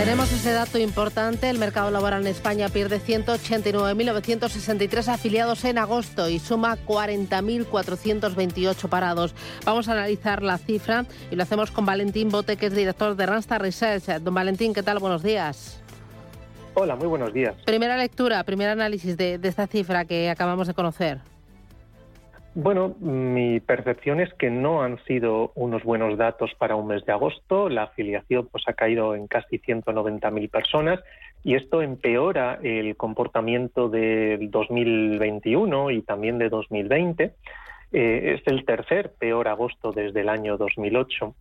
Tenemos ese dato importante. El mercado laboral en España pierde 189.963 afiliados en agosto y suma 40.428 parados. Vamos a analizar la cifra y lo hacemos con Valentín Bote, que es director de Randstad Research. Don Valentín, ¿qué tal? Buenos días. Hola, muy buenos días. Primera lectura, primer análisis de, de esta cifra que acabamos de conocer. Bueno, mi percepción es que no han sido unos buenos datos para un mes de agosto. La afiliación pues, ha caído en casi 190.000 personas y esto empeora el comportamiento del 2021 y también de 2020. Eh, es el tercer peor agosto desde el año 2008.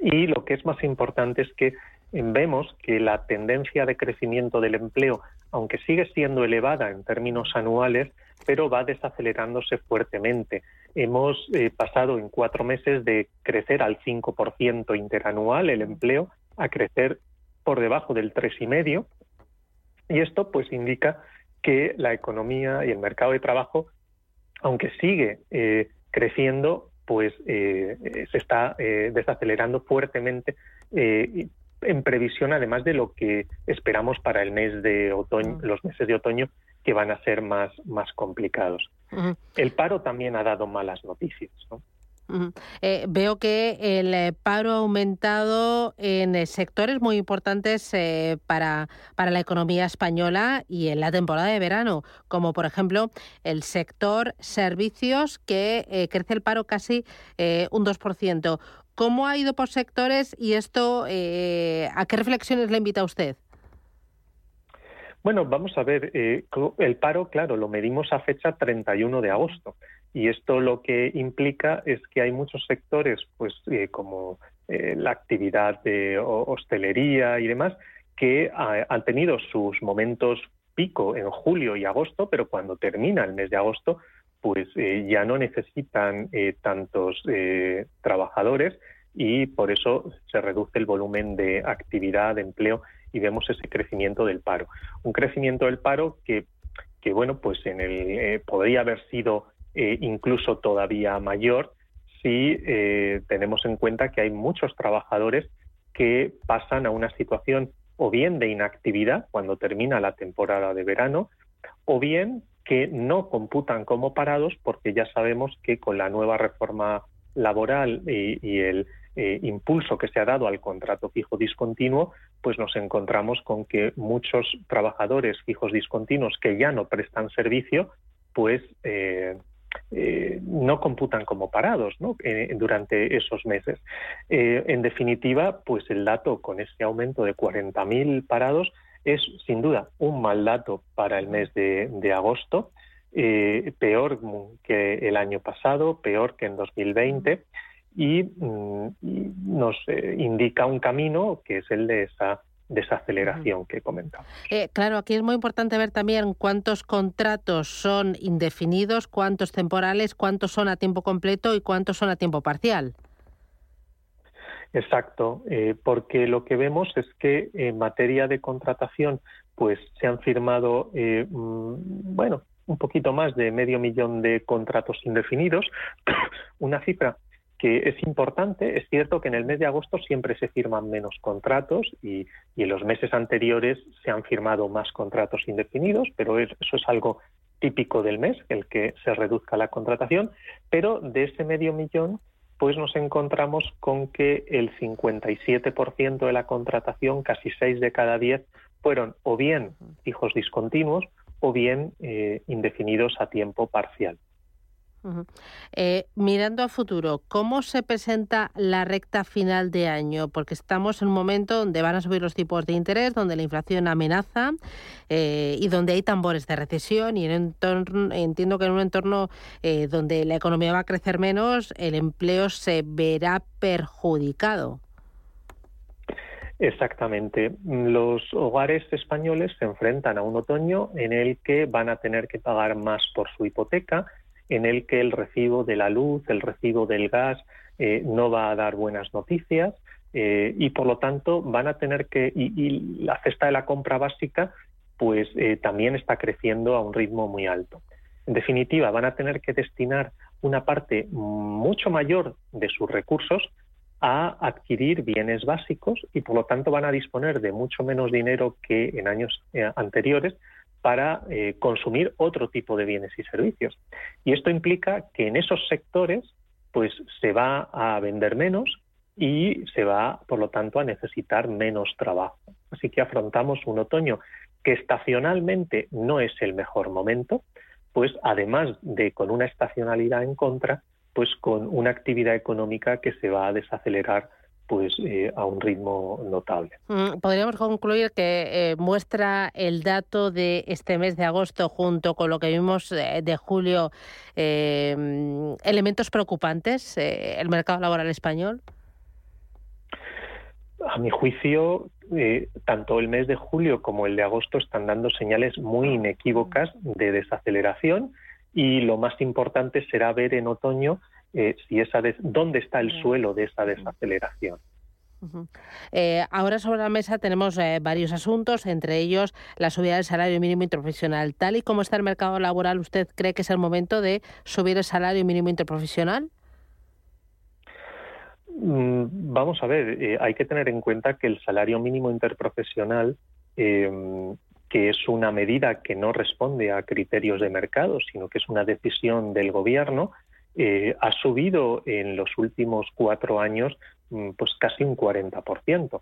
Y lo que es más importante es que vemos que la tendencia de crecimiento del empleo, aunque sigue siendo elevada en términos anuales, pero va desacelerándose fuertemente. Hemos eh, pasado en cuatro meses de crecer al 5% interanual el empleo a crecer por debajo del 3,5%. Y esto pues indica que la economía y el mercado de trabajo, aunque sigue eh, creciendo, pues eh, se está desacelerando fuertemente en previsión además de lo que esperamos para el mes de otoño, mm. los meses de otoño que van a ser más, más complicados. El paro también ha dado malas noticias. Eh, veo que el eh, paro ha aumentado en eh, sectores muy importantes para, para la economía española y en la temporada de verano, como por ejemplo el sector servicios, que crece el paro casi un 2%. ¿Cómo ha ido por sectores y esto a qué reflexiones le invita usted? Bueno, vamos a ver, eh, el paro, claro, lo medimos a fecha 31 de agosto y esto lo que implica es que hay muchos sectores, pues eh, como eh, la actividad de hostelería y demás, que han tenido sus momentos pico en julio y agosto, pero cuando termina el mes de agosto, pues ya no necesitan tantos trabajadores y por eso se reduce el volumen de actividad, de empleo y vemos ese crecimiento del paro. Un crecimiento del paro que, que bueno, pues en el, eh, podría haber sido eh, incluso todavía mayor si eh, tenemos en cuenta que hay muchos trabajadores que pasan a una situación o bien de inactividad cuando termina la temporada de verano, o bien que no computan como parados porque ya sabemos que con la nueva reforma laboral y el eh, impulso que se ha dado al contrato fijo discontinuo, pues nos encontramos con que muchos trabajadores fijos discontinuos que ya no prestan servicio, pues eh, eh, no computan como parados durante esos meses. en definitiva, pues el dato con ese aumento de 40.000 parados es sin duda un mal dato para el mes de, agosto, peor que el año pasado, peor que en 2020 y, mm, nos eh, indica un camino que es el de esa desaceleración que comentamos. Eh, claro, aquí es muy importante ver también cuántos contratos son indefinidos, cuántos temporales, cuántos son a tiempo completo y cuántos son a tiempo parcial. Exacto, eh, porque lo que vemos es que en materia de contratación, pues se han firmado, mm, bueno, un poquito más de medio millón de contratos indefinidos, una cifra que es importante. Es cierto que en el mes de agosto siempre se firman menos contratos y, en los meses anteriores se han firmado más contratos indefinidos, pero eso es algo típico del mes, el que se reduzca la contratación. Pero de ese medio millón, pues nos encontramos con que el 57% de la contratación, casi 6 de cada 10, fueron o bien fijos discontinuos o bien eh, indefinidos a tiempo parcial. Eh, mirando a futuro, ¿cómo se presenta la recta final de año? Porque estamos en un momento donde van a subir los tipos de interés, donde la inflación amenaza eh, y donde hay tambores de recesión y entiendo que en un entorno eh, donde la economía va a crecer menos, el empleo se verá perjudicado. Exactamente. Los hogares españoles se enfrentan a un otoño en el que van a tener que pagar más por su hipoteca, en el que el recibo de la luz, el recibo del gas eh, no va a dar buenas noticias eh, y por lo tanto van a tener que y, la cesta de la compra básica pues eh, también está creciendo a un ritmo muy alto. En definitiva, van a tener que destinar una parte mucho mayor de sus recursos a adquirir bienes básicos y por lo tanto van a disponer de mucho menos dinero que en años anteriores para eh, consumir otro tipo de bienes y servicios. Y esto implica que en esos sectores pues se va a vender menos y se va, por lo tanto, a necesitar menos trabajo. Así que afrontamos un otoño que estacionalmente no es el mejor momento, pues además de con una estacionalidad en contra, pues con una actividad económica que se va a desacelerar pues eh, a un ritmo notable. Mm, podríamos concluir que eh, muestra el dato de este mes de agosto junto con lo que vimos eh, de julio elementos preocupantes el mercado laboral español. A mi juicio, tanto el mes de julio como el de agosto están dando señales muy inequívocas de desaceleración y lo más importante será ver en otoño eh, si esa dónde está el suelo de esa desaceleración. Eh, ahora sobre la mesa tenemos eh, varios asuntos, entre ellos la subida del salario mínimo interprofesional. Tal y como está el mercado laboral, ¿usted cree que es el momento de subir el salario mínimo interprofesional? Mm, vamos a ver, hay que tener en cuenta que el salario mínimo interprofesional que es una medida que no responde a criterios de mercado, sino que es una decisión del gobierno, eh, ha subido en los últimos cuatro años mm, pues casi un 40%.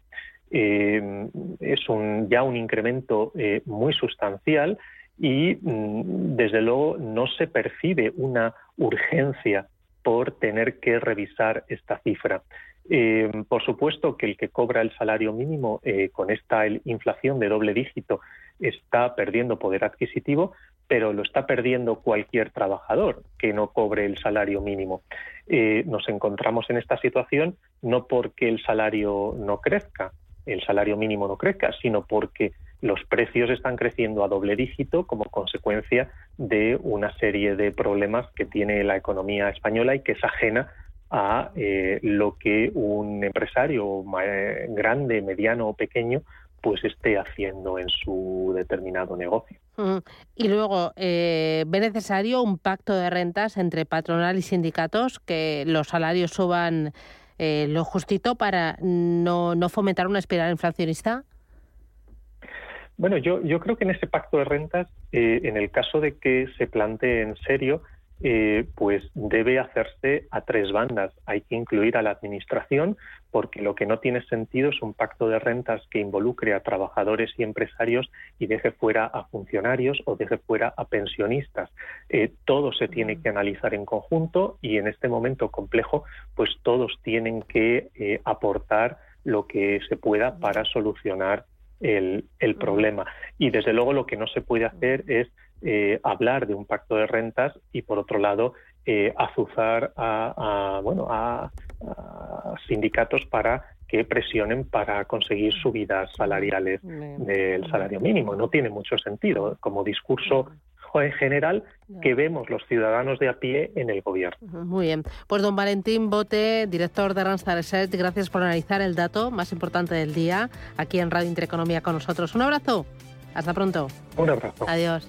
Eh, es un, ya un incremento eh, muy sustancial y mm, desde luego no se percibe una urgencia por tener que revisar esta cifra. por supuesto que el que cobra el salario mínimo con esta inflación de doble dígito está perdiendo poder adquisitivo, pero lo está perdiendo cualquier trabajador que no cobre el salario mínimo. Eh, nos encontramos en esta situación no porque el salario no crezca, el salario mínimo no crezca, sino porque los precios están creciendo a doble dígito como consecuencia de una serie de problemas que tiene la economía española y que es ajena a eh, lo que un empresario grande, mediano o pequeño pues esté haciendo en su determinado negocio. Y luego, eh, ¿ve necesario un pacto de rentas entre patronal y sindicatos, que los salarios suban eh, lo justito para no, no fomentar una espiral inflacionista? Bueno, yo, yo creo que en ese pacto de rentas, eh, en el caso de que se plantee en serio, eh, pues debe hacerse a tres bandas. Hay que incluir a la Administración, porque lo que no tiene sentido es un pacto de rentas que involucre a trabajadores y empresarios y deje fuera a funcionarios o deje fuera a pensionistas. Eh, todo se tiene que analizar en conjunto y en este momento complejo, pues todos tienen que eh, aportar lo que se pueda para solucionar el, el problema. Y desde luego lo que no se puede hacer es eh, hablar de un pacto de rentas y, por otro lado, eh, azuzar a, bueno, a, sindicatos para que presionen para conseguir subidas salariales del salario mínimo. No tiene mucho sentido como discurso en general que vemos los ciudadanos de a pie en el gobierno. Muy bien. Pues don Valentín Bote, director de Randstad Research, gracias por analizar el dato más importante del día aquí en Radio Intereconomía con nosotros. Un abrazo. Hasta pronto. Un abrazo. Adiós.